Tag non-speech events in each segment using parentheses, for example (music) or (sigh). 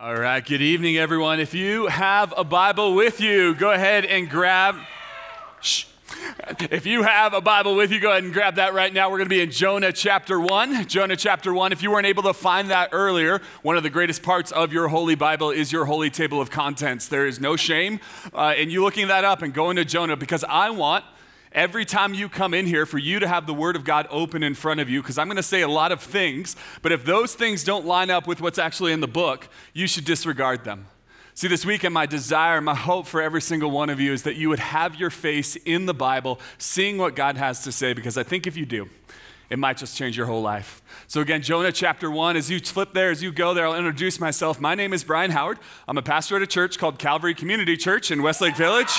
All right, good evening, everyone. If you have a Bible with you, go ahead and grab. Shh. If you have a Bible with you, go ahead and grab that right now. We're going to be in Jonah chapter 1. Jonah chapter 1. If you weren't able to find that earlier, one of the greatest parts of your holy Bible is your holy table of contents. There is no shame uh, in you looking that up and going to Jonah because I want every time you come in here for you to have the Word of God open in front of you, because I'm going to say a lot of things, but if those things don't line up with what's actually in the book, you should disregard them. See, this weekend, my desire, my hope for every single one of you is that you would have your face in the Bible, seeing what God has to say, because I think if you do, it might just change your whole life. So, again, Jonah chapter 1, as you flip there, as you go there, I'll introduce myself. My name is Brian Howard. I'm a pastor at a church called Calvary Community Church in Westlake Village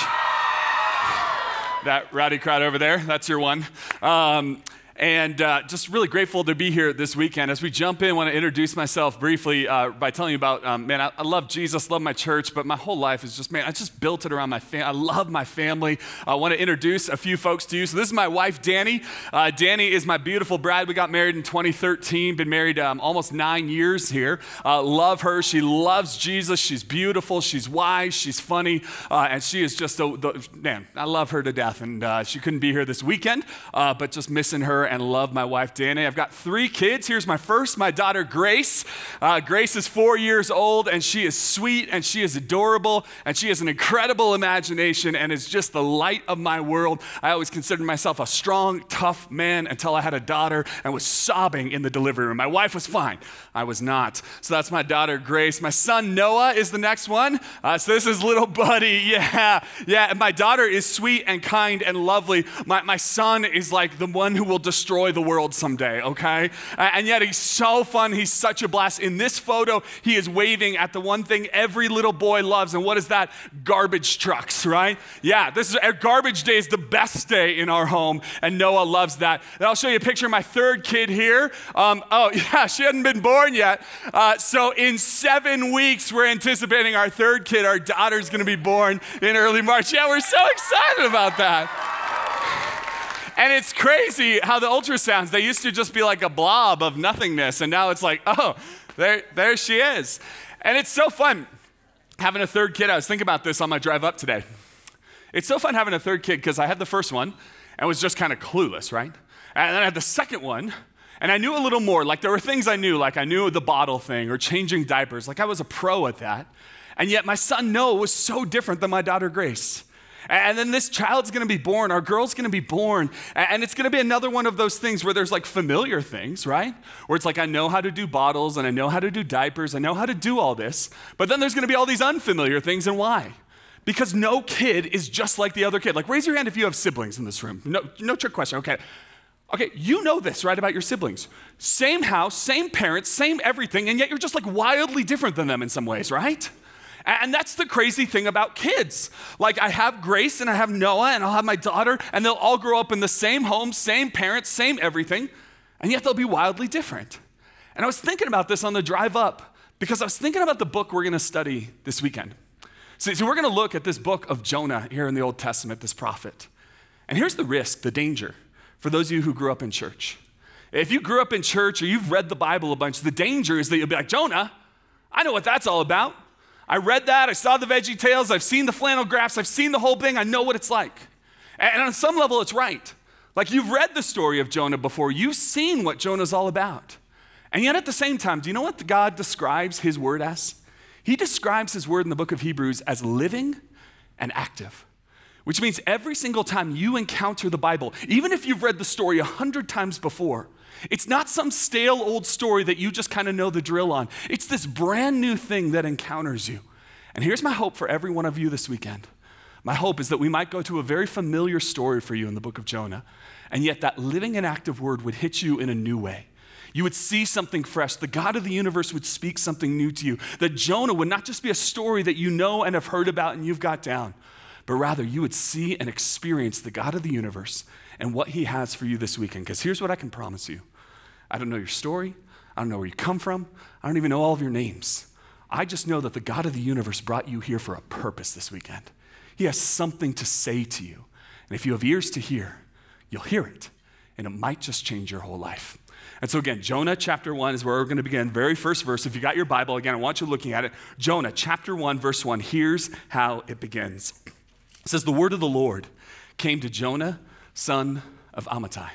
that rowdy crowd over there. That's your one. Um, and uh, just really grateful to be here this weekend. As we jump in, I want to introduce myself briefly uh, by telling you about, um, man, I, I, love Jesus, love my church, but my whole life is just, man, I just built it around my family. I love my family. I want to introduce a few folks to you. So this is my wife, Danny. Uh, Danny is my beautiful bride. We got married in 2013, been married um, almost nine years here. Uh, love her. She loves Jesus. She's beautiful. She's wise. She's funny. Uh, and she is just, a, the, man, I love her to death. And uh, she couldn't be here this weekend, but just missing her and love my wife, Danny. I've got three kids. Here's my first, my daughter, Grace. Uh, Grace is four years old, and she is sweet, and she is adorable, and she has an incredible imagination, and is just the light of my world. I always considered myself a strong, tough man until I had a daughter and was sobbing in the delivery room. My wife was fine. I was not. So that's my daughter, Grace. My son, Noah, is the next one. Uh, so this is little (laughs) buddy. Yeah, yeah. And my daughter is sweet and kind and lovely. My, my son is like the one who will destroy destroy the world someday, okay? And yet he's so fun. He's such a blast. In this photo, he is waving at the one thing every little boy loves. And what is that? Garbage trucks, right? Yeah, this is garbage day is the best day in our home. And Noah loves that. And I'll show you a picture of my third kid here. Um, oh, (laughs) yeah, she hadn't been born yet. Uh, so in seven weeks, we're anticipating our third kid. Our daughter's going to be born in early March. Yeah, we're so excited about that. And it's crazy how the ultrasounds, they used to just be like a blob of nothingness, and now it's like, oh, there, there she is. And it's so fun having a third kid. I was thinking about this on my drive up today. It's so fun having a third kid because I had the first one and was just kind of clueless, right? And then I had the second one, and I knew a little more. Like there were things I knew, like I knew the bottle thing or changing diapers. Like I was a pro at that. And yet my son Noah was so different than my daughter Grace. And then this child's gonna be born, our girl's gonna be born. And it's gonna be another one of those things where there's like familiar things, right? Where it's like, I know how to do bottles and I know how to do diapers, I know how to do all this. But then there's gonna be all these unfamiliar things, and why? Because no kid is just like the other kid. Like, raise your hand if you have siblings in this room. No, no trick question, okay. Okay, you know this, right, about your siblings. Same house, same parents, same everything, and yet you're just like wildly different than them in some ways, right? And that's the crazy thing about kids. Like, I have Grace and I have Noah and I'll have my daughter, and they'll all grow up in the same home, same parents, same everything, and yet they'll be wildly different. And I was thinking about this on the drive up because I was thinking about the book we're going to study this weekend. So, so we're going to look at this book of Jonah here in the Old Testament, this prophet. And here's the risk, the danger for those of you who grew up in church. If you grew up in church or you've read the Bible a bunch, the danger is that you'll be like, Jonah, I know what that's all about. I read that, I saw the Veggie Tales, I've seen the flannel graphs, I've seen the whole thing, I know what it's like. And on some level, it's right. Like you've read the story of Jonah before, you've seen what Jonah's all about. And yet at the same time, do you know what God describes his word as? He describes his word in the book of Hebrews as living and active. Which means every single time you encounter the Bible, even if you've read the story a hundred times before, it's not some stale old story that you just kind of know the drill on. It's this brand new thing that encounters you. And here's my hope for every one of you this weekend. My hope is that we might go to a very familiar story for you in the book of Jonah, and yet that living and active word would hit you in a new way. You would see something fresh. The God of the universe would speak something new to you. That Jonah would not just be a story that you know and have heard about and you've got down, but rather you would see and experience the God of the universe and what he has for you this weekend. Because here's what I can promise you I don't know your story, I don't know where you come from, I don't even know all of your names. I just know that the God of the universe brought you here for a purpose this weekend. He has something to say to you. And if you have ears to hear, you'll hear it, and it might just change your whole life. And so, again, Jonah chapter 1 is where we're going to begin. Very first verse. If you got your Bible, again, I want you looking at it. Jonah chapter 1, verse 1. Here's how it begins it says, The word of the Lord came to Jonah, son of Amittai.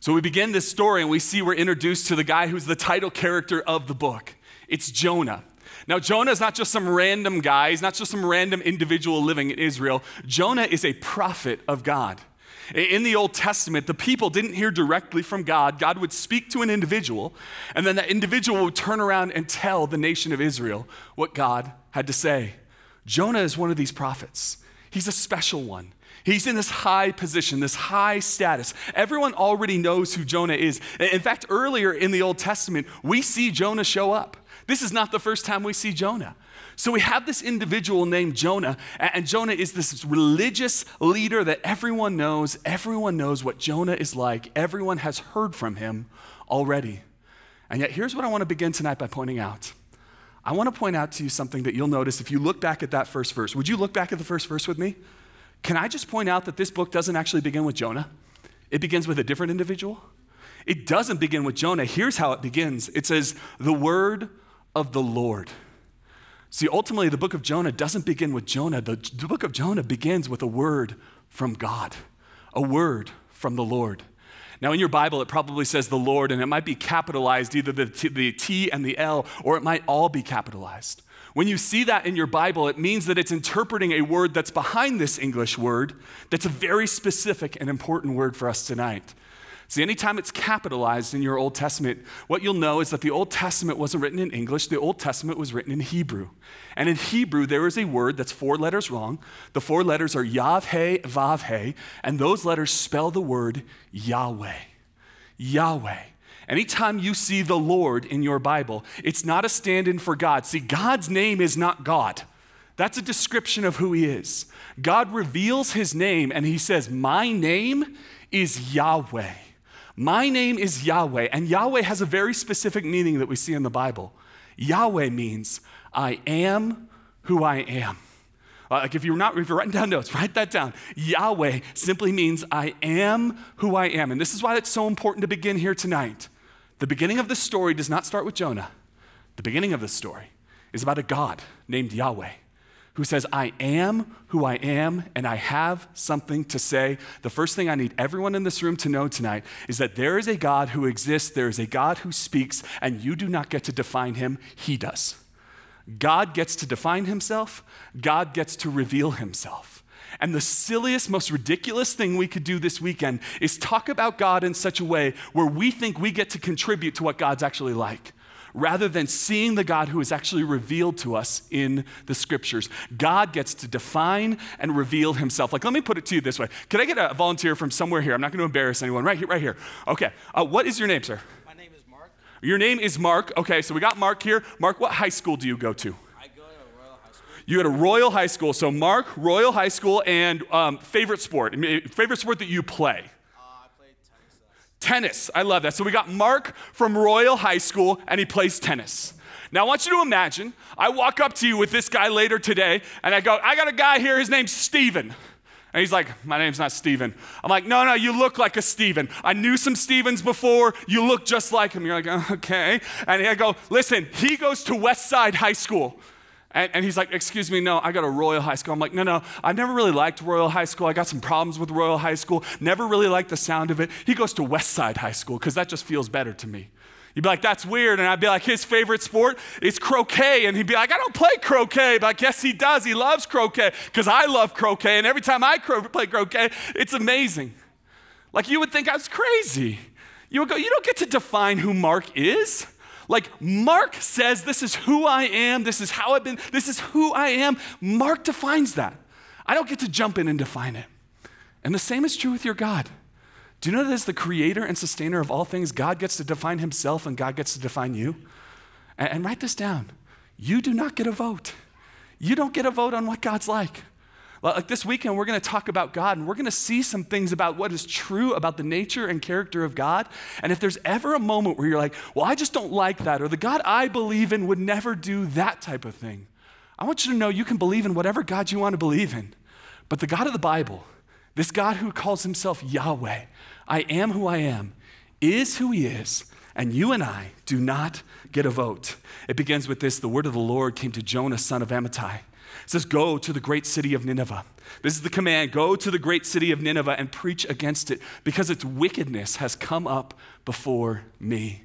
So we begin this story and we see we're introduced to the guy who's the title character of the book. It's Jonah. Now, Jonah is not just some random guy, he's not just some random individual living in Israel. Jonah is a prophet of God. In the Old Testament, the people didn't hear directly from God. God would speak to an individual, and then that individual would turn around and tell the nation of Israel what God had to say. Jonah is one of these prophets. He's a special one. He's in this high position, this high status. Everyone already knows who Jonah is. In fact, earlier in the Old Testament, we see Jonah show up. This is not the first time we see Jonah. So we have this individual named Jonah, and Jonah is this religious leader that everyone knows. Everyone knows what Jonah is like, everyone has heard from him already. And yet, here's what I want to begin tonight by pointing out. I want to point out to you something that you'll notice if you look back at that first verse. Would you look back at the first verse with me? Can I just point out that this book doesn't actually begin with Jonah? It begins with a different individual. It doesn't begin with Jonah. Here's how it begins it says, The word of the Lord. See, ultimately, the book of Jonah doesn't begin with Jonah. The, the book of Jonah begins with a word from God, a word from the Lord. Now, in your Bible, it probably says the Lord, and it might be capitalized, either the T, the T and the L, or it might all be capitalized. When you see that in your Bible, it means that it's interpreting a word that's behind this English word that's a very specific and important word for us tonight. See, anytime it's capitalized in your Old Testament, what you'll know is that the Old Testament wasn't written in English, the Old Testament was written in Hebrew. And in Hebrew, there is a word that's four letters long. The four letters are Yav He, Vav and those letters spell the word Yahweh. Yahweh. Anytime you see the Lord in your Bible, it's not a stand in for God. See, God's name is not God. That's a description of who He is. God reveals His name and He says, My name is Yahweh. My name is Yahweh, and Yahweh has a very specific meaning that we see in the Bible. Yahweh means, I am who I am. Uh, like if you're not, if you're writing down notes, (laughs) write that down. Yahweh simply means I am who I am. And this is why it's so important to begin here tonight. The beginning of the story does not start with Jonah. The beginning of the story is about a God named Yahweh who says, I am who I am and I have something to say. The first thing I need everyone in this room to know tonight is that there is a God who exists, there is a God who speaks, and you do not get to define him, he does. God gets to define himself, God gets to reveal himself. And the silliest, most ridiculous thing we could do this weekend is talk about God in such a way where we think we get to contribute to what God's actually like rather than seeing the God who is actually revealed to us in the scriptures. God gets to define and reveal himself. Like, let me put it to you this way. Could I get a volunteer from somewhere here? I'm not going to embarrass anyone. Right here, right here. Okay. Uh, what is your name, sir? My name is Mark. Your name is Mark. Okay, so we got Mark here. Mark, what high school do you go to? I go to Royal High School. You go to Royal High School. So, Mark, Royal High School, and um, favorite sport, favorite sport that you play? Tennis. I love that. So we got Mark from Royal High School, and he plays tennis. Now, I want you to imagine I walk up to you with this guy later today, and I go, I got a guy here, his name's Steven. And he's like, My name's not Steven. I'm like, No, no, you look like a Steven. I knew some Stevens before. You look just like him. You're like, Okay. And I go, Listen, he goes to West Side High School. And, and, he's like, Excuse me, no, I got a Royal High School. I'm like, No, no, I never really liked Royal High School. I got some problems with Royal High School. Never really liked the sound of it. He goes to West Side High School because that just feels better to me. You'd be like, That's weird. And I'd be like, His favorite sport is croquet. And he'd be like, I don't play croquet. But I guess he does. He loves croquet because I love croquet. And every time I cro- play croquet, it's amazing. Like, you would think I was crazy. You would go, You don't get to define who Mark is. Like Mark says, this is who I am, this is how I've been, this is who I am. Mark defines that. I don't get to jump in and define it. And the same is true with your God. Do you know that as the creator and sustainer of all things, God gets to define himself and God gets to define you? And, write this down. You do not get a vote. You don't get a vote on what God's like. Like this weekend, we're going to talk about God and we're going to see some things about what is true about the nature and character of God. And if there's ever a moment where you're like, well, I just don't like that, or the God I believe in would never do that type of thing, I want you to know you can believe in whatever God you want to believe in. But the God of the Bible, this God who calls himself Yahweh, I am who I am, is who he is, and you and I do not get a vote. It begins with this the word of the Lord came to Jonah, son of Amittai. It says, Go to the great city of Nineveh. This is the command go to the great city of Nineveh and preach against it, because its wickedness has come up before me.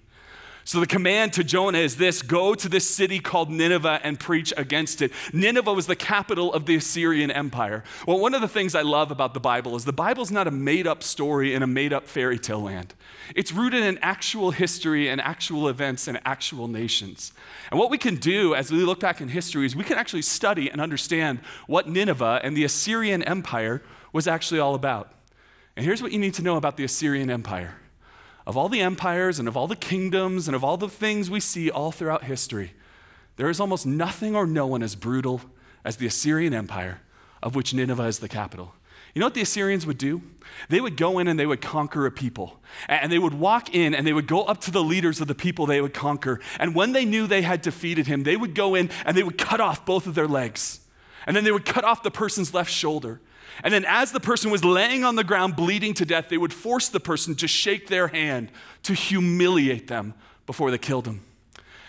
So the command to Jonah is this go to this city called Nineveh and preach against it. Nineveh was the capital of the Assyrian Empire. Well, one of the things I love about the Bible is the Bible's not a made up story in a made up fairy tale land. It's rooted in actual history and actual events and actual nations. And what we can do as we look back in history is we can actually study and understand what Nineveh and the Assyrian Empire was actually all about. And here's what you need to know about the Assyrian Empire of all the empires and of all the kingdoms and of all the things we see all throughout history, there is almost nothing or no one as brutal as the Assyrian Empire, of which Nineveh is the capital. You know what the Assyrians would do? They would go in and they would conquer a people. And they would walk in and they would go up to the leaders of the people they would conquer. And when they knew they had defeated him, they would go in and they would cut off both of their legs. And then they would cut off the person's left shoulder. And then, as the person was laying on the ground bleeding to death, they would force the person to shake their hand to humiliate them before they killed him.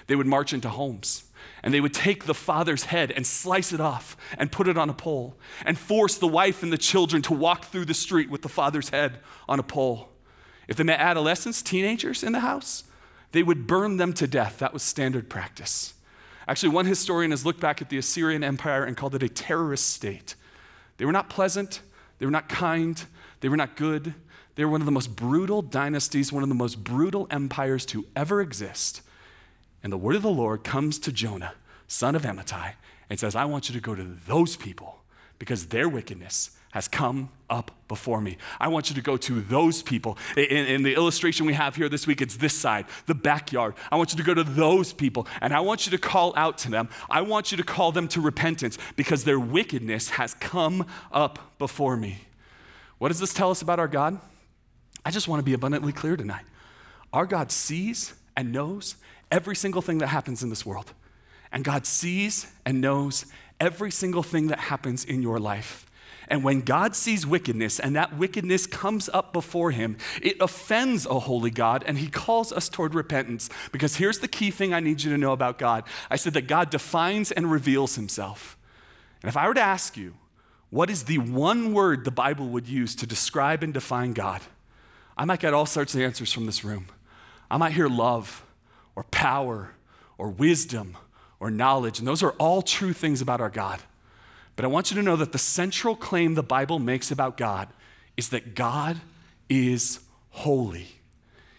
They would march into homes and they would take the father's head and slice it off and put it on a pole and force the wife and the children to walk through the street with the father's head on a pole. If they met adolescents, teenagers in the house, they would burn them to death. That was standard practice. Actually, one historian has looked back at the Assyrian Empire and called it a terrorist state. They were not pleasant, they were not kind, they were not good. They were one of the most brutal dynasties, one of the most brutal empires to ever exist. And the word of the Lord comes to Jonah, son of Amittai, and says, I want you to go to those people because their wickedness has come up before me. I want you to go to those people. In, in, the illustration we have here this week, it's this side, the backyard. I want you to go to those people and I want you to call out to them. I want you to call them to repentance because their wickedness has come up before me. What does this tell us about our God? I just want to be abundantly clear tonight. Our God sees and knows every single thing that happens in this world. And God sees and knows every single thing that happens in your life. And when God sees wickedness and that wickedness comes up before him, it offends a holy God and he calls us toward repentance. Because here's the key thing I need you to know about God I said that God defines and reveals himself. And if I were to ask you, what is the one word the Bible would use to describe and define God? I might get all sorts of answers from this room. I might hear love or power or wisdom or knowledge, and those are all true things about our God. But I want you to know that the central claim the Bible makes about God is that God is holy.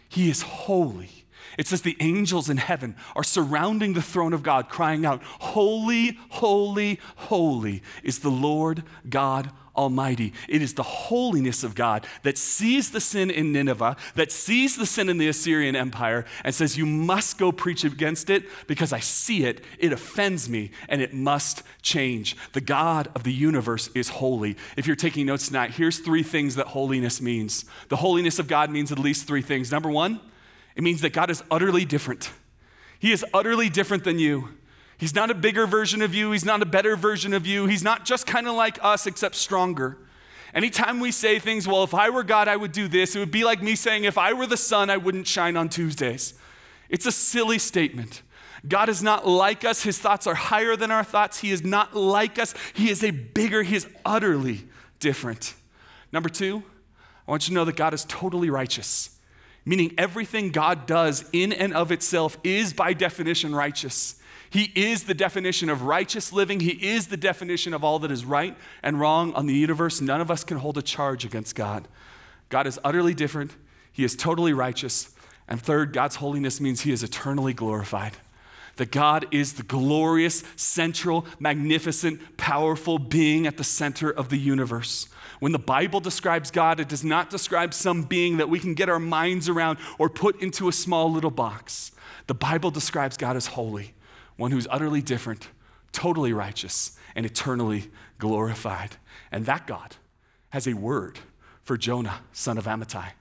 He is holy. It says the angels in heaven are surrounding the throne of God, crying out, Holy, holy, holy is the Lord God Almighty. It is the holiness of God that sees the sin in Nineveh, that sees the sin in the Assyrian Empire, and says, You must go preach against it because I see it, it offends me, and it must change. The God of the universe is holy. If you're taking notes tonight, here's three things that holiness means. The holiness of God means at least three things. Number one, it means that God is utterly different. He is utterly different than you. He's not a bigger version of you. He's not a better version of you. He's not just kind of like us, except stronger. Anytime we say things, well, if I were God, I would do this, it would be like me saying, if I were the sun, I wouldn't shine on Tuesdays. It's a silly statement. God is not like us. His thoughts are higher than our thoughts. He is not like us. He is a bigger, he is utterly different. Number two, I want you to know that God is totally righteous, meaning everything God does in and of itself is by definition righteous. He is the definition of righteous living. He is the definition of all that is right and wrong on the universe. None of us can hold a charge against God. God is utterly different. He is totally righteous. And third, God's holiness means he is eternally glorified. That God is the glorious, central, magnificent, powerful being at the center of the universe. When the Bible describes God, it does not describe some being that we can get our minds around or put into a small little box. The Bible describes God as holy one who's utterly different, totally righteous, and eternally glorified. And that God has a word for Jonah, son of Amittai.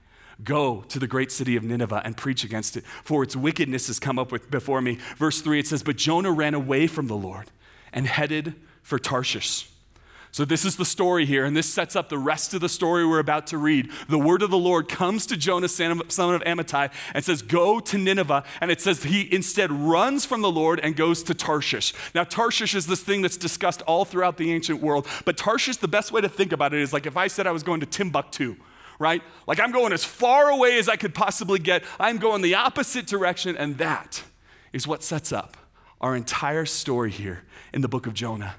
Go to the great city of Nineveh and preach against it, for its wickedness has come up with, before me. Verse 3, it says, But Jonah ran away from the Lord and headed for Tarshish. So, this is the story here, and this sets up the rest of the story we're about to read. The word of the Lord comes to Jonah, son of Amittai, and says, Go to Nineveh. And it says he instead runs from the Lord and goes to Tarshish. Now, Tarshish is this thing that's discussed all throughout the ancient world. But Tarshish, the best way to think about it is like if I said I was going to Timbuktu right? Like I'm going as far away as I could possibly get. I'm going the opposite direction, and that is what sets up our entire story here in the book of Jonah.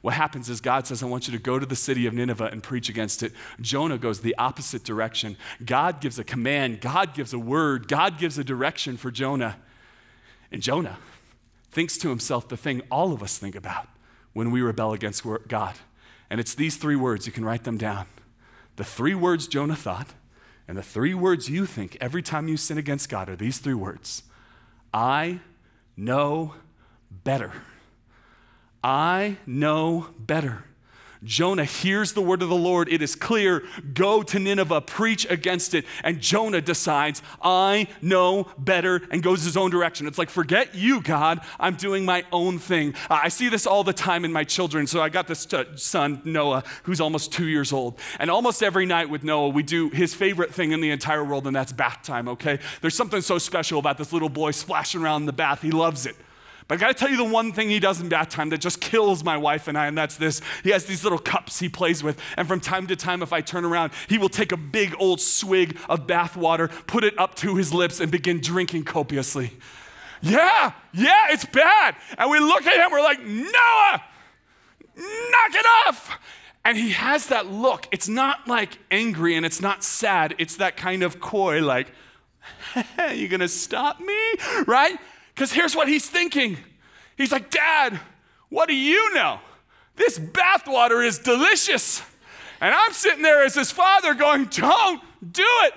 What happens is God says, I want you to go to the city of Nineveh and preach against it. Jonah goes the opposite direction. God gives a command, God gives a word, God gives a direction for Jonah. And Jonah thinks to himself the thing all of us think about when we rebel against God. And it's these three words, you can write them down. The three words Jonah thought, and the three words you think every time you sin against God are these three words I know better. I know better. Jonah hears the word of the Lord. It is clear. Go to Nineveh, preach against it. And Jonah decides, I know better, and goes his own direction. It's like, forget you, God. I'm doing my own thing. I see this all the time in my children. So I got this uh, son, Noah, who's almost two years old. And almost every night with Noah, we do his favorite thing in the entire world, and that's bath time, okay? There's something so special about this little boy splashing around in the bath. He loves it. But I gotta tell you the one thing he does in bath time that just kills my wife and I, and that's this. He has these little cups he plays with, and from time to time, if I turn around, he will take a big old swig of bath water, put it up to his lips, and begin drinking copiously. Yeah, yeah, it's bad. And we look at him, we're like, Noah, knock it off. And he has that look. It's not like angry and it's not sad, it's that kind of coy, like, (laughs) you gonna stop me? Right? Because here's what he's thinking He's like, Dad, what do you know? This bathwater is delicious. And I'm sitting there as his father going, Don't do it.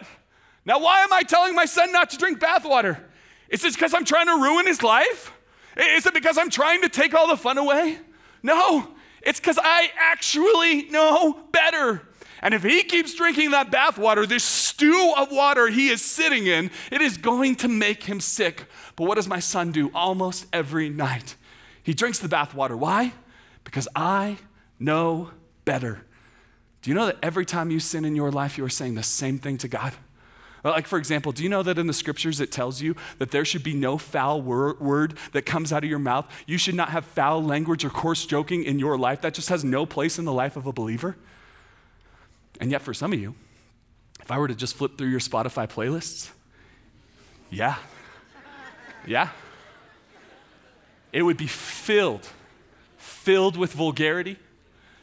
Now, why am I telling my son not to drink bathwater? Is it because I'm trying to ruin his life? Is it because I'm trying to take all the fun away? No, it's because I actually know better. And if he keeps drinking that bathwater, this stew of water he is sitting in, it is going to make him sick. But what does my son do almost every night? He drinks the bathwater. Why? Because I know better. Do you know that every time you sin in your life, you are saying the same thing to God? Like, for example, do you know that in the scriptures it tells you that there should be no foul wor- word that comes out of your mouth? You should not have foul language or coarse joking in your life. That just has no place in the life of a believer. And yet, for some of you, if I were to just flip through your Spotify playlists, yeah, yeah, it would be filled, filled with vulgarity,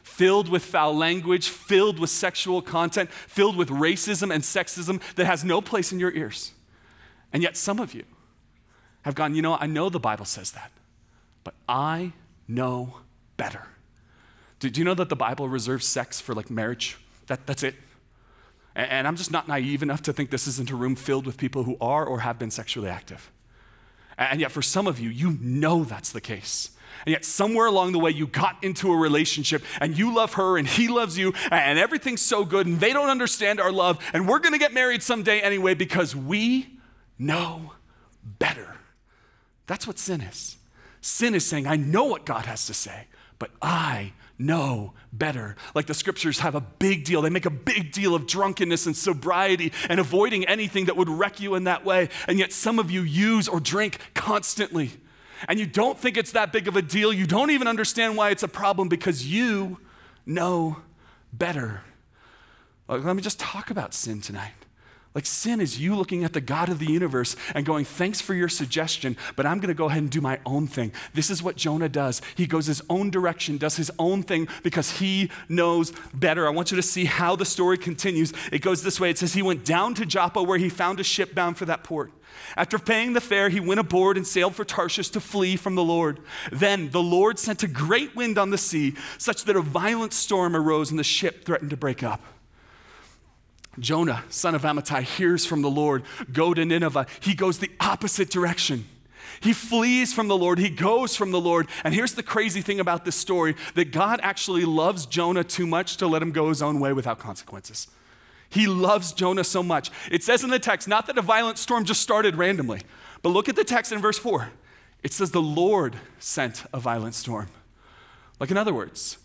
filled with foul language, filled with sexual content, filled with racism and sexism that has no place in your ears. And yet, some of you have gone, you know, I know the Bible says that, but I know better. Do, do you know that the Bible reserves sex for like marriage? That, that's it. And, and I'm just not naive enough to think this isn't a room filled with people who are or have been sexually active. And yet, for some of you, you know that's the case. And yet, somewhere along the way, you got into a relationship and you love her and he loves you and everything's so good and they don't understand our love and we're gonna get married someday anyway because we know better. That's what sin is. Sin is saying, I know what God has to say, but I know better. Like the scriptures have a big deal. They make a big deal of drunkenness and sobriety and avoiding anything that would wreck you in that way. And yet some of you use or drink constantly. And you don't think it's that big of a deal. You don't even understand why it's a problem because you know better. Let me just talk about sin tonight. Like sin is you looking at the God of the universe and going, Thanks for your suggestion, but I'm going to go ahead and do my own thing. This is what Jonah does. He goes his own direction, does his own thing because he knows better. I want you to see how the story continues. It goes this way it says, He went down to Joppa where he found a ship bound for that port. After paying the fare, he went aboard and sailed for Tarshish to flee from the Lord. Then the Lord sent a great wind on the sea, such that a violent storm arose and the ship threatened to break up. Jonah, son of Amittai, hears from the Lord, go to Nineveh. He goes the opposite direction. He flees from the Lord. He goes from the Lord. And here's the crazy thing about this story that God actually loves Jonah too much to let him go his own way without consequences. He loves Jonah so much. It says in the text, not that a violent storm just started randomly, but look at the text in verse 4. It says, The Lord sent a violent storm. Like, in other words,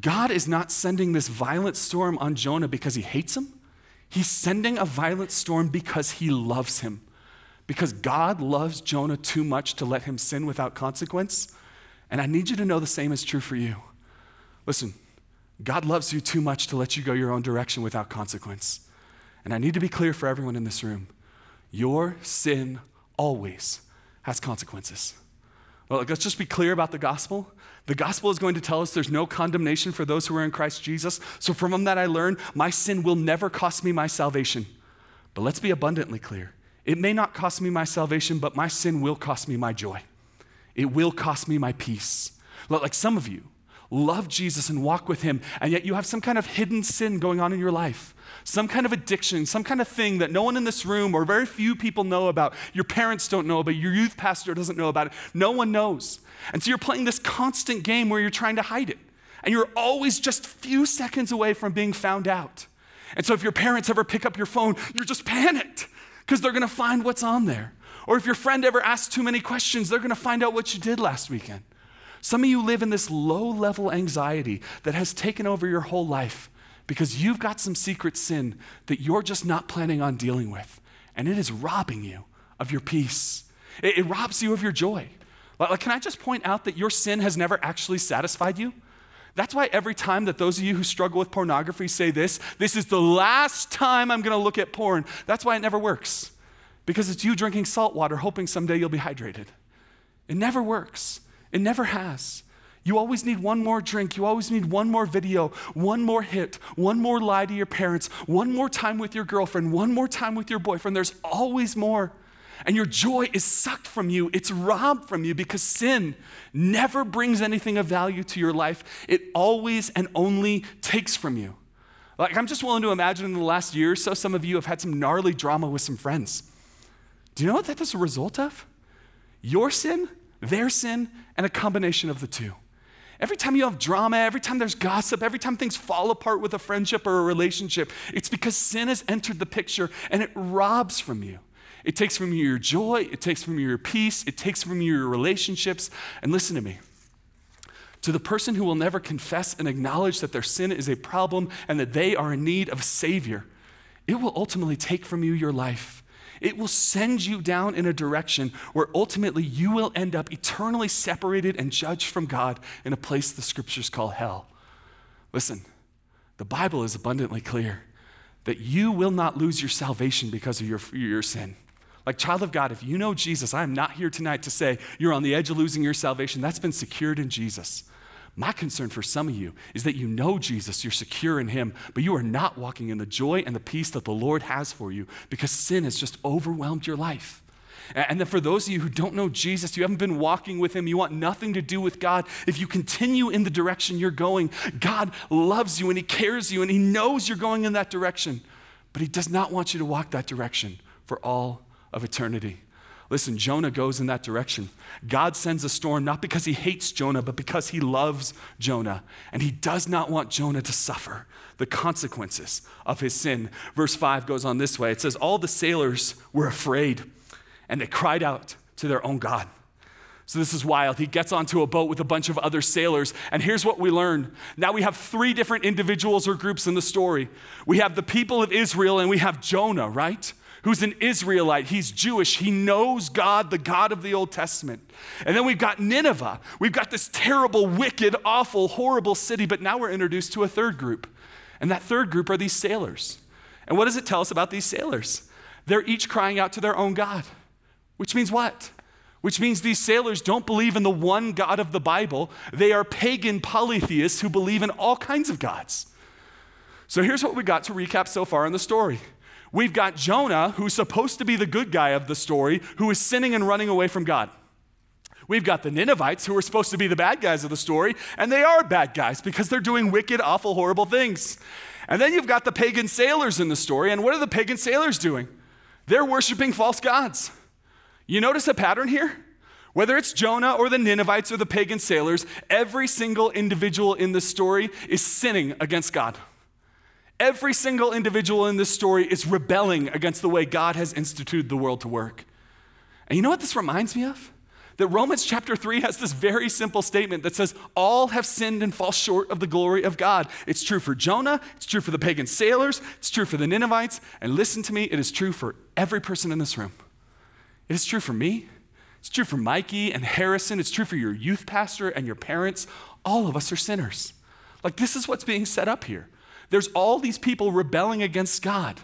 God is not sending this violent storm on Jonah because he hates him. He's sending a violent storm because he loves him. Because God loves Jonah too much to let him sin without consequence. And I need you to know the same is true for you. Listen, God loves you too much to let you go your own direction without consequence. And I need to be clear for everyone in this room your sin always has consequences. Well, let's just be clear about the gospel. The gospel is going to tell us there's no condemnation for those who are in Christ Jesus. So, from that, I learn, my sin will never cost me my salvation. But let's be abundantly clear it may not cost me my salvation, but my sin will cost me my joy. It will cost me my peace. Like some of you love Jesus and walk with him, and yet you have some kind of hidden sin going on in your life, some kind of addiction, some kind of thing that no one in this room or very few people know about. Your parents don't know about, your youth pastor doesn't know about it. No one knows. And so you're playing this constant game where you're trying to hide it. And you're always just few seconds away from being found out. And so if your parents ever pick up your phone, you're just panicked because they're going to find what's on there. Or if your friend ever asks too many questions, they're going to find out what you did last weekend. Some of you live in this low level anxiety that has taken over your whole life because you've got some secret sin that you're just not planning on dealing with. And it is robbing you of your peace, it, it robs you of your joy. Like, can I just point out that your sin has never actually satisfied you? That's why every time that those of you who struggle with pornography say this, this is the last time I'm going to look at porn, that's why it never works. Because it's you drinking salt water, hoping someday you'll be hydrated. It never works. It never has. You always need one more drink. You always need one more video, one more hit, one more lie to your parents, one more time with your girlfriend, one more time with your boyfriend. There's always more and your joy is sucked from you. It's robbed from you because sin never brings anything of value to your life. It always and only takes from you. Like, I'm just willing to imagine in the last year or so, some of you have had some gnarly drama with some friends. Do you know what that is a result of? Your sin, their sin, and a combination of the two. Every time you have drama, every time there's gossip, every time things fall apart with a friendship or a relationship, it's because sin has entered the picture and it robs from you. It takes from you your joy, it takes from you your peace, it takes from you your relationships. And listen to me. To the person who will never confess and acknowledge that their sin is a problem and that they are in need of a Savior, it will ultimately take from you your life. It will send you down in a direction where ultimately you will end up eternally separated and judged from God in a place the scriptures call hell. Listen, the Bible is abundantly clear that you will not lose your salvation because of your, your sin. Like, child of God, if you know Jesus, I am not here tonight to say you're on the edge of losing your salvation. That's been secured in Jesus. My concern for some of you is that you know Jesus, you're secure in Him, but you are not walking in the joy and the peace that the Lord has for you because sin has just overwhelmed your life. And then for those of you who don't know Jesus, you haven't been walking with Him, you want nothing to do with God, if you continue in the direction you're going, God loves you and He cares you and He knows you're going in that direction, but He does not want you to walk that direction for all of eternity. Listen, Jonah goes in that direction. God sends a storm not because he hates Jonah, but because he loves Jonah. And he does not want Jonah to suffer the consequences of his sin. Verse 5 goes on this way it says, All the sailors were afraid, and they cried out to their own God. So this is wild. He gets onto a boat with a bunch of other sailors, and here's what we learn. Now we have three different individuals or groups in the story. We have the people of Israel, and we have Jonah, right? Who's an Israelite. He's Jewish. He knows God, the God of the Old Testament. And then we've got Nineveh. We've got this terrible, wicked, awful, horrible city. But now we're introduced to a third group. And that third group are these sailors. And what does it tell us about these sailors? They're each crying out to their own God, which means what? Which means these sailors don't believe in the one God of the Bible. They are pagan polytheists who believe in all kinds of gods. So here's what we got to recap so far in the story We've got Jonah, who's supposed to be the good guy of the story, who is sinning and running away from God. We've got the Ninevites, who are supposed to be the bad guys of the story, and they are bad guys because they're doing wicked, awful, horrible things. And then you've got the pagan sailors in the story, and what are the pagan sailors doing? They're worshiping false gods. You notice a pattern here? Whether it's Jonah or the Ninevites or the pagan sailors, every single individual in the story is sinning against God. Every single individual in this story is rebelling against the way God has instituted the world to work. And you know what this reminds me of? That Romans chapter 3 has this very simple statement that says, All have sinned and fall short of the glory of God. It's true for Jonah, it's true for the pagan sailors, it's true for the Ninevites, and listen to me, it is true for every person in this room. It is true for me, it's true for Mikey and Harrison, it's true for your youth pastor and your parents. All of us are sinners. Like, this is what's being set up here. There's all these people rebelling against God.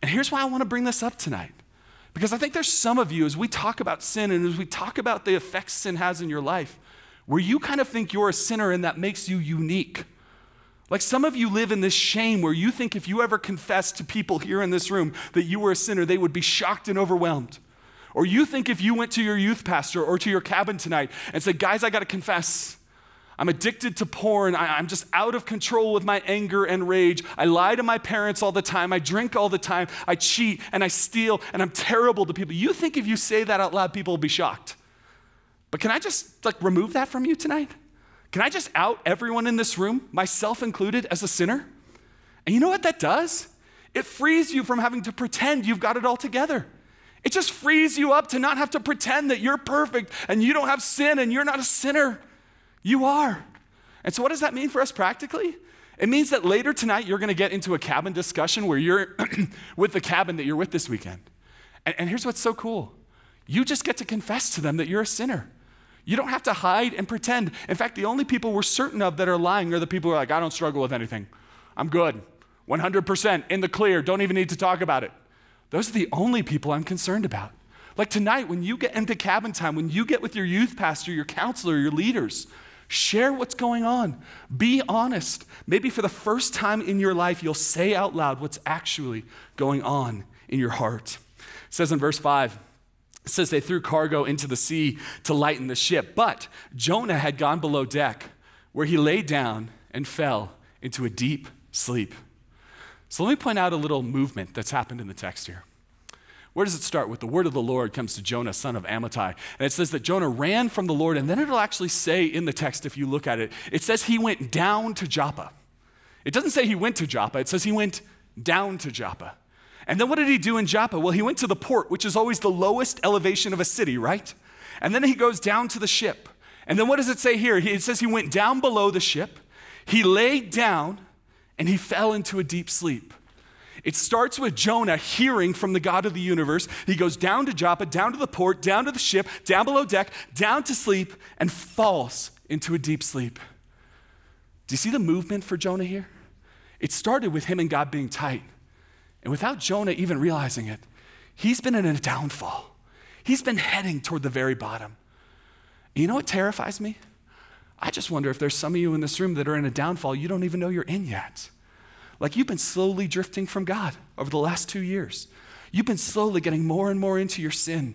And here's why I want to bring this up tonight. Because I think there's some of you, as we talk about sin and as we talk about the effects sin has in your life, where you kind of think you're a sinner and that makes you unique. Like some of you live in this shame where you think if you ever confessed to people here in this room that you were a sinner, they would be shocked and overwhelmed. Or you think if you went to your youth pastor or to your cabin tonight and said, Guys, I got to confess, I'm addicted to porn. I, am just out of control with my anger and rage. I lie to my parents all the time. I drink all the time. I cheat and I steal and I'm terrible to people. You think if you say that out loud, people will be shocked. But can I just like remove that from you tonight? Can I just out everyone in this room, myself included, as a sinner? And you know what that does? It frees you from having to pretend you've got it all together. It just frees you up to not have to pretend that you're perfect and you don't have sin and you're not a sinner. You are. And so, what does that mean for us practically? It means that later tonight you're going to get into a cabin discussion where you're (clears throat) with the cabin that you're with this weekend. And, and here's what's so cool you just get to confess to them that you're a sinner. You don't have to hide and pretend. In fact, the only people we're certain of that are lying are the people who are like, I don't struggle with anything. I'm good. 100% in the clear. Don't even need to talk about it. Those are the only people I'm concerned about. Like tonight, when you get into cabin time, when you get with your youth pastor, your counselor, your leaders, Share what's going on. Be honest. Maybe for the first time in your life, you'll say out loud what's actually going on in your heart. It says in verse 5, it says they threw cargo into the sea to lighten the ship, but Jonah had gone below deck where he lay down and fell into a deep sleep. So let me point out a little movement that's happened in the text here. Where does it start? With the word of the Lord comes to Jonah, son of Amittai. And it says that Jonah ran from the Lord, and then it'll actually say in the text, if you look at it, it says he went down to Joppa. It doesn't say he went to Joppa, it says he went down to Joppa. And then what did he do in Joppa? Well, he went to the port, which is always the lowest elevation of a city, right? And then he goes down to the ship. And then what does it say here? It says he went down below the ship, he laid down, and he fell into a deep sleep. It starts with Jonah hearing from the God of the universe. He goes down to Joppa, down to the port, down to the ship, down below deck, down to sleep, and falls into a deep sleep. Do you see the movement for Jonah here? It started with him and God being tight. And without Jonah even realizing it, he's been in a downfall. He's been heading toward the very bottom. You know what terrifies me? I just wonder if there's some of you in this room that are in a downfall you don't even know you're in yet. Like you've been slowly drifting from God over the last two years. You've been slowly getting more and more into your sin.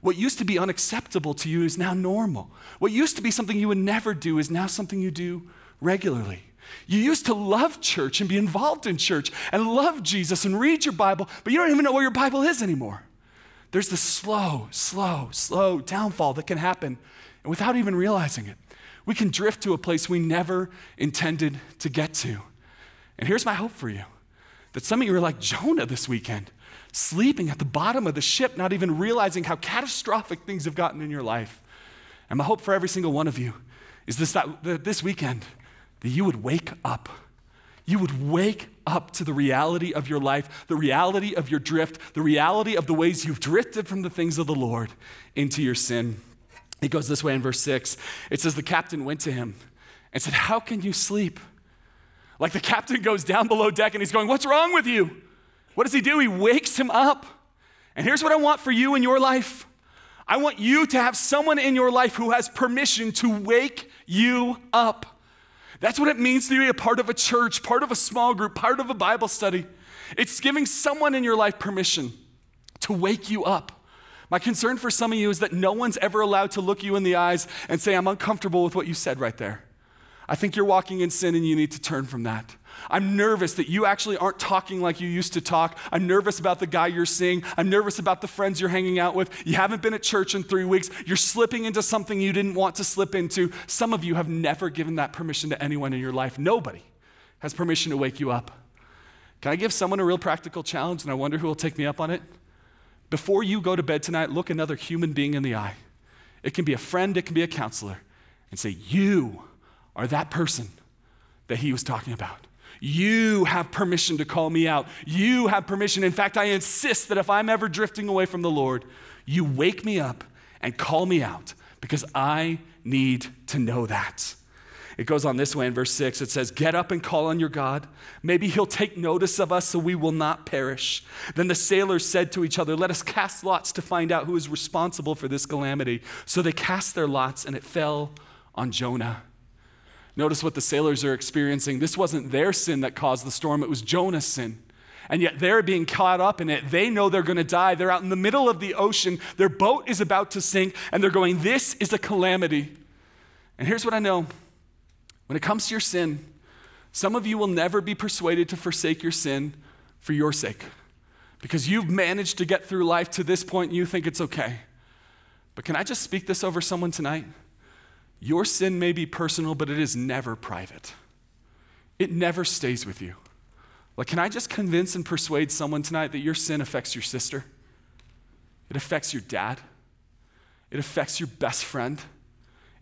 What used to be unacceptable to you is now normal. What used to be something you would never do is now something you do regularly. You used to love church and be involved in church and love Jesus and read your Bible, but you don't even know where your Bible is anymore. There's this slow, slow, slow downfall that can happen, and without even realizing it, we can drift to a place we never intended to get to. And here's my hope for you that some of you are like Jonah this weekend, sleeping at the bottom of the ship, not even realizing how catastrophic things have gotten in your life. And my hope for every single one of you is this, that, this weekend, that you would wake up. You would wake up to the reality of your life, the reality of your drift, the reality of the ways you've drifted from the things of the Lord into your sin. It goes this way in verse 6. It says, The captain went to him and said, How can you sleep? Like the captain goes down below deck and he's going, What's wrong with you? What does he do? He wakes him up. And here's what I want for you in your life I want you to have someone in your life who has permission to wake you up. That's what it means to be a part of a church, part of a small group, part of a Bible study. It's giving someone in your life permission to wake you up. My concern for some of you is that no one's ever allowed to look you in the eyes and say, I'm uncomfortable with what you said right there. I think you're walking in sin and you need to turn from that. I'm nervous that you actually aren't talking like you used to talk. I'm nervous about the guy you're seeing. I'm nervous about the friends you're hanging out with. You haven't been at church in three weeks. You're slipping into something you didn't want to slip into. Some of you have never given that permission to anyone in your life. Nobody has permission to wake you up. Can I give someone a real practical challenge? And I wonder who will take me up on it. Before you go to bed tonight, look another human being in the eye It can be a friend, it can be a counselor, and say, You are that person that he was talking about. You have permission to call me out. You have permission. In fact, I insist that if I'm ever drifting away from the Lord, you wake me up and call me out because I need to know that. It goes on this way in verse 6. It says, Get up and call on your God. Maybe he'll take notice of us so we will not perish. Then the sailors said to each other, Let us cast lots to find out who is responsible for this calamity. So they cast their lots, and it fell on Jonah. Notice what the sailors are experiencing. This wasn't their sin that caused the storm, it was Jonah's sin. And yet they're being caught up in it. They know they're going to die. They're out in the middle of the ocean. Their boat is about to sink, and they're going, This is a calamity. And here's what I know when it comes to your sin, some of you will never be persuaded to forsake your sin for your sake because you've managed to get through life to this point and you think it's okay. But can I just speak this over someone tonight? Your sin may be personal, but it is never private. It never stays with you. Like, can I just convince and persuade someone tonight that your sin affects your sister? It affects your dad. It affects your best friend.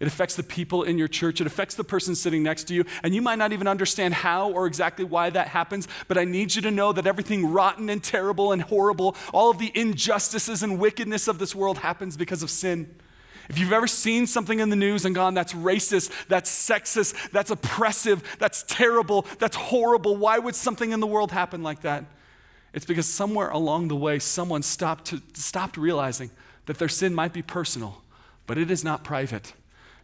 It affects the people in your church. It affects the person sitting next to you. And you might not even understand how or exactly why that happens, but I need you to know that everything rotten and terrible and horrible, all of the injustices and wickedness of this world happens because of sin. If you've ever seen something in the news and gone, that's racist, that's sexist, that's oppressive, that's terrible, that's horrible, why would something in the world happen like that? It's because somewhere along the way, someone stopped, to, stopped realizing that their sin might be personal, but it is not private.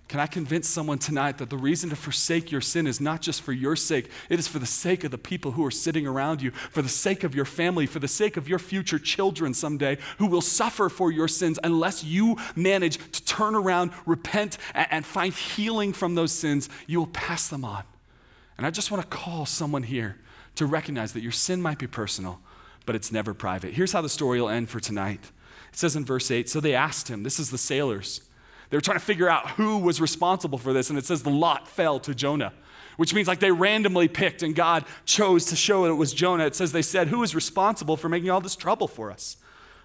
Can I convince someone tonight that the reason to forsake your sin is not just for your sake, it is for the sake of the people who are sitting around you, for the sake of your family, for the sake of your future children someday who will suffer for your sins unless you manage to turn around, repent, and find healing from those sins, you will pass them on. And I just want to call someone here to recognize that your sin might be personal, but it's never private. Here's how the story will end for tonight. It says in verse 8 So they asked him, this is the sailors. They were trying to figure out who was responsible for this, and it says the lot fell to Jonah, which means like they randomly picked and God chose to show it was Jonah. It says they said, Who is responsible for making all this trouble for us?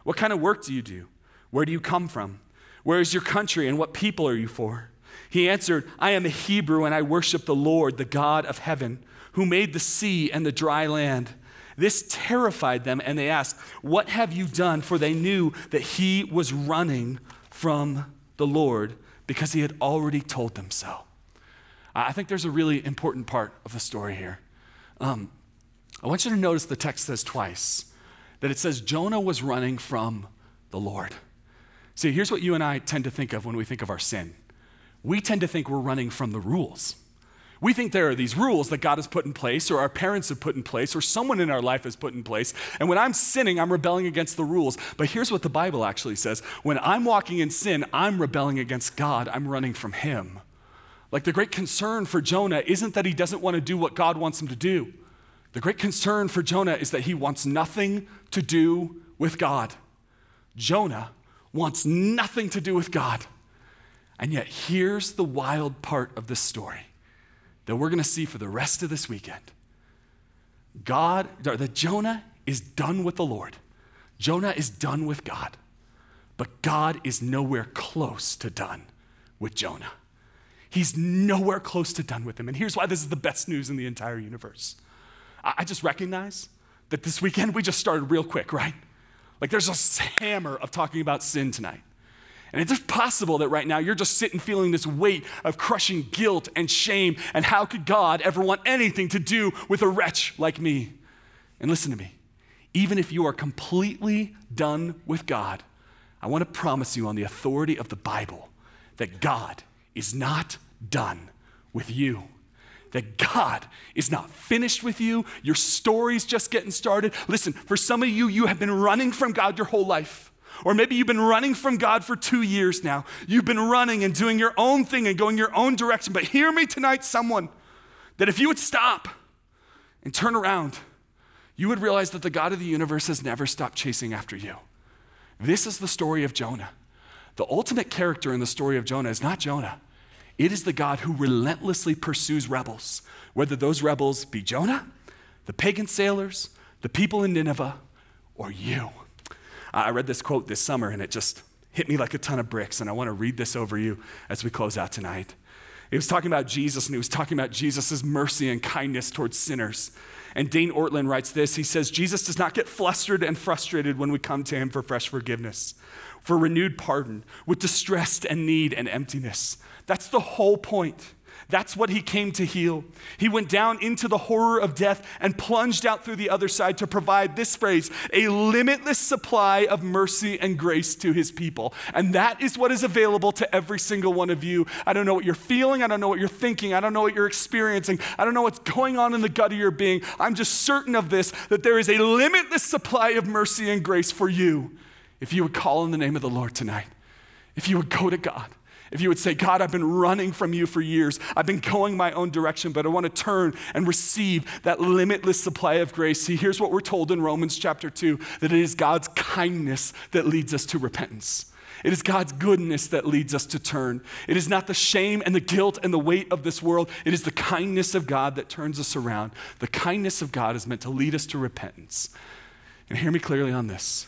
What kind of work do you do? Where do you come from? Where is your country and what people are you for? He answered, I am a Hebrew and I worship the Lord, the God of heaven, who made the sea and the dry land. This terrified them, and they asked, What have you done? For they knew that he was running from the Lord because he had already told them so. I think there's a really important part of the story here. Um, I want you to notice the text says twice that it says Jonah was running from the Lord. See, here's what you and I tend to think of when we think of our sin we tend to think we're running from the rules. We think there are these rules that God has put in place, or our parents have put in place, or someone in our life has put in place. And when I'm sinning, I'm rebelling against the rules. But here's what the Bible actually says when I'm walking in sin, I'm rebelling against God, I'm running from Him. Like the great concern for Jonah isn't that he doesn't want to do what God wants him to do. The great concern for Jonah is that he wants nothing to do with God. Jonah wants nothing to do with God. And yet, here's the wild part of this story that we're going to see for the rest of this weekend. God, that Jonah is done with the Lord. Jonah is done with God. But God is nowhere close to done with Jonah. He's nowhere close to done with him. And here's why this is the best news in the entire universe. I just recognize that this weekend we just started real quick, right? Like there's a hammer of talking about sin tonight. And it's possible that right now you're just sitting feeling this weight of crushing guilt and shame. And how could God ever want anything to do with a wretch like me? And listen to me. Even if you are completely done with God, I want to promise you on the authority of the Bible that God is not done with you. That God is not finished with you. Your story's just getting started. Listen, for some of you, you have been running from God your whole life. Or maybe you've been running from God for two years now. You've been running and doing your own thing and going your own direction. But hear me tonight, someone, that if you would stop and turn around, you would realize that the God of the universe has never stopped chasing after you. This is the story of Jonah. The ultimate character in the story of Jonah is not Jonah, it is the God who relentlessly pursues rebels, whether those rebels be Jonah, the pagan sailors, the people in Nineveh, or you. I read this quote this summer and it just hit me like a ton of bricks, and I want to read this over you as we close out tonight. He was talking about Jesus, and he was talking about Jesus' mercy and kindness towards sinners. And Dane Ortlund writes this He says, Jesus does not get flustered and frustrated when we come to him for fresh forgiveness, for renewed pardon, with distress and need and emptiness. That's the whole point. That's what he came to heal. He went down into the horror of death and plunged out through the other side to provide this phrase a limitless supply of mercy and grace to his people. And that is what is available to every single one of you. I don't know what you're feeling. I don't know what you're thinking. I don't know what you're experiencing. I don't know what's going on in the gut of your being. I'm just certain of this that there is a limitless supply of mercy and grace for you if you would call in the name of the Lord tonight, if you would go to God if you would say, God, I've been running from you for years, I've been going my own direction, but I want to turn and receive that limitless supply of grace. See, here's what we're told in Romans chapter 2 that it is God's kindness that leads us to repentance. It is God's goodness that leads us to turn. It is not the shame and the guilt and the weight of this world. It is the kindness of God that turns us around. The kindness of God is meant to lead us to repentance. And hear me clearly on this.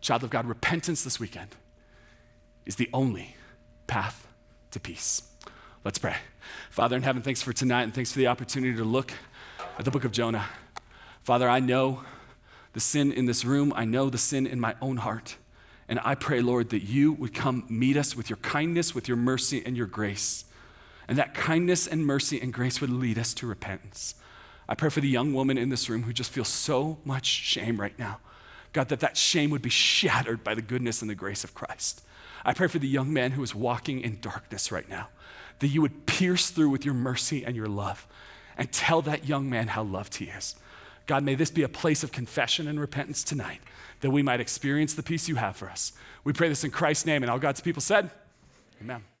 Child of God, repentance this weekend is the only path to peace. Let's pray. Father in heaven, thanks for tonight and thanks for the opportunity to look at the book of Jonah. Father, I know the sin in this room, I know the sin in my own heart. And I pray, Lord, that you would come meet us with your kindness, with your mercy, and your grace. And that kindness and mercy and grace would lead us to repentance. I pray for the young woman in this room who just feels so much shame right now. God, that that shame would be shattered by the goodness and the grace of Christ. I pray for the young man who is walking in darkness right now, that you would pierce through with your mercy and your love and tell that young man how loved he is. God, may this be a place of confession and repentance tonight, that we might experience the peace you have for us. We pray this in Christ's name, and all God's people said, Amen.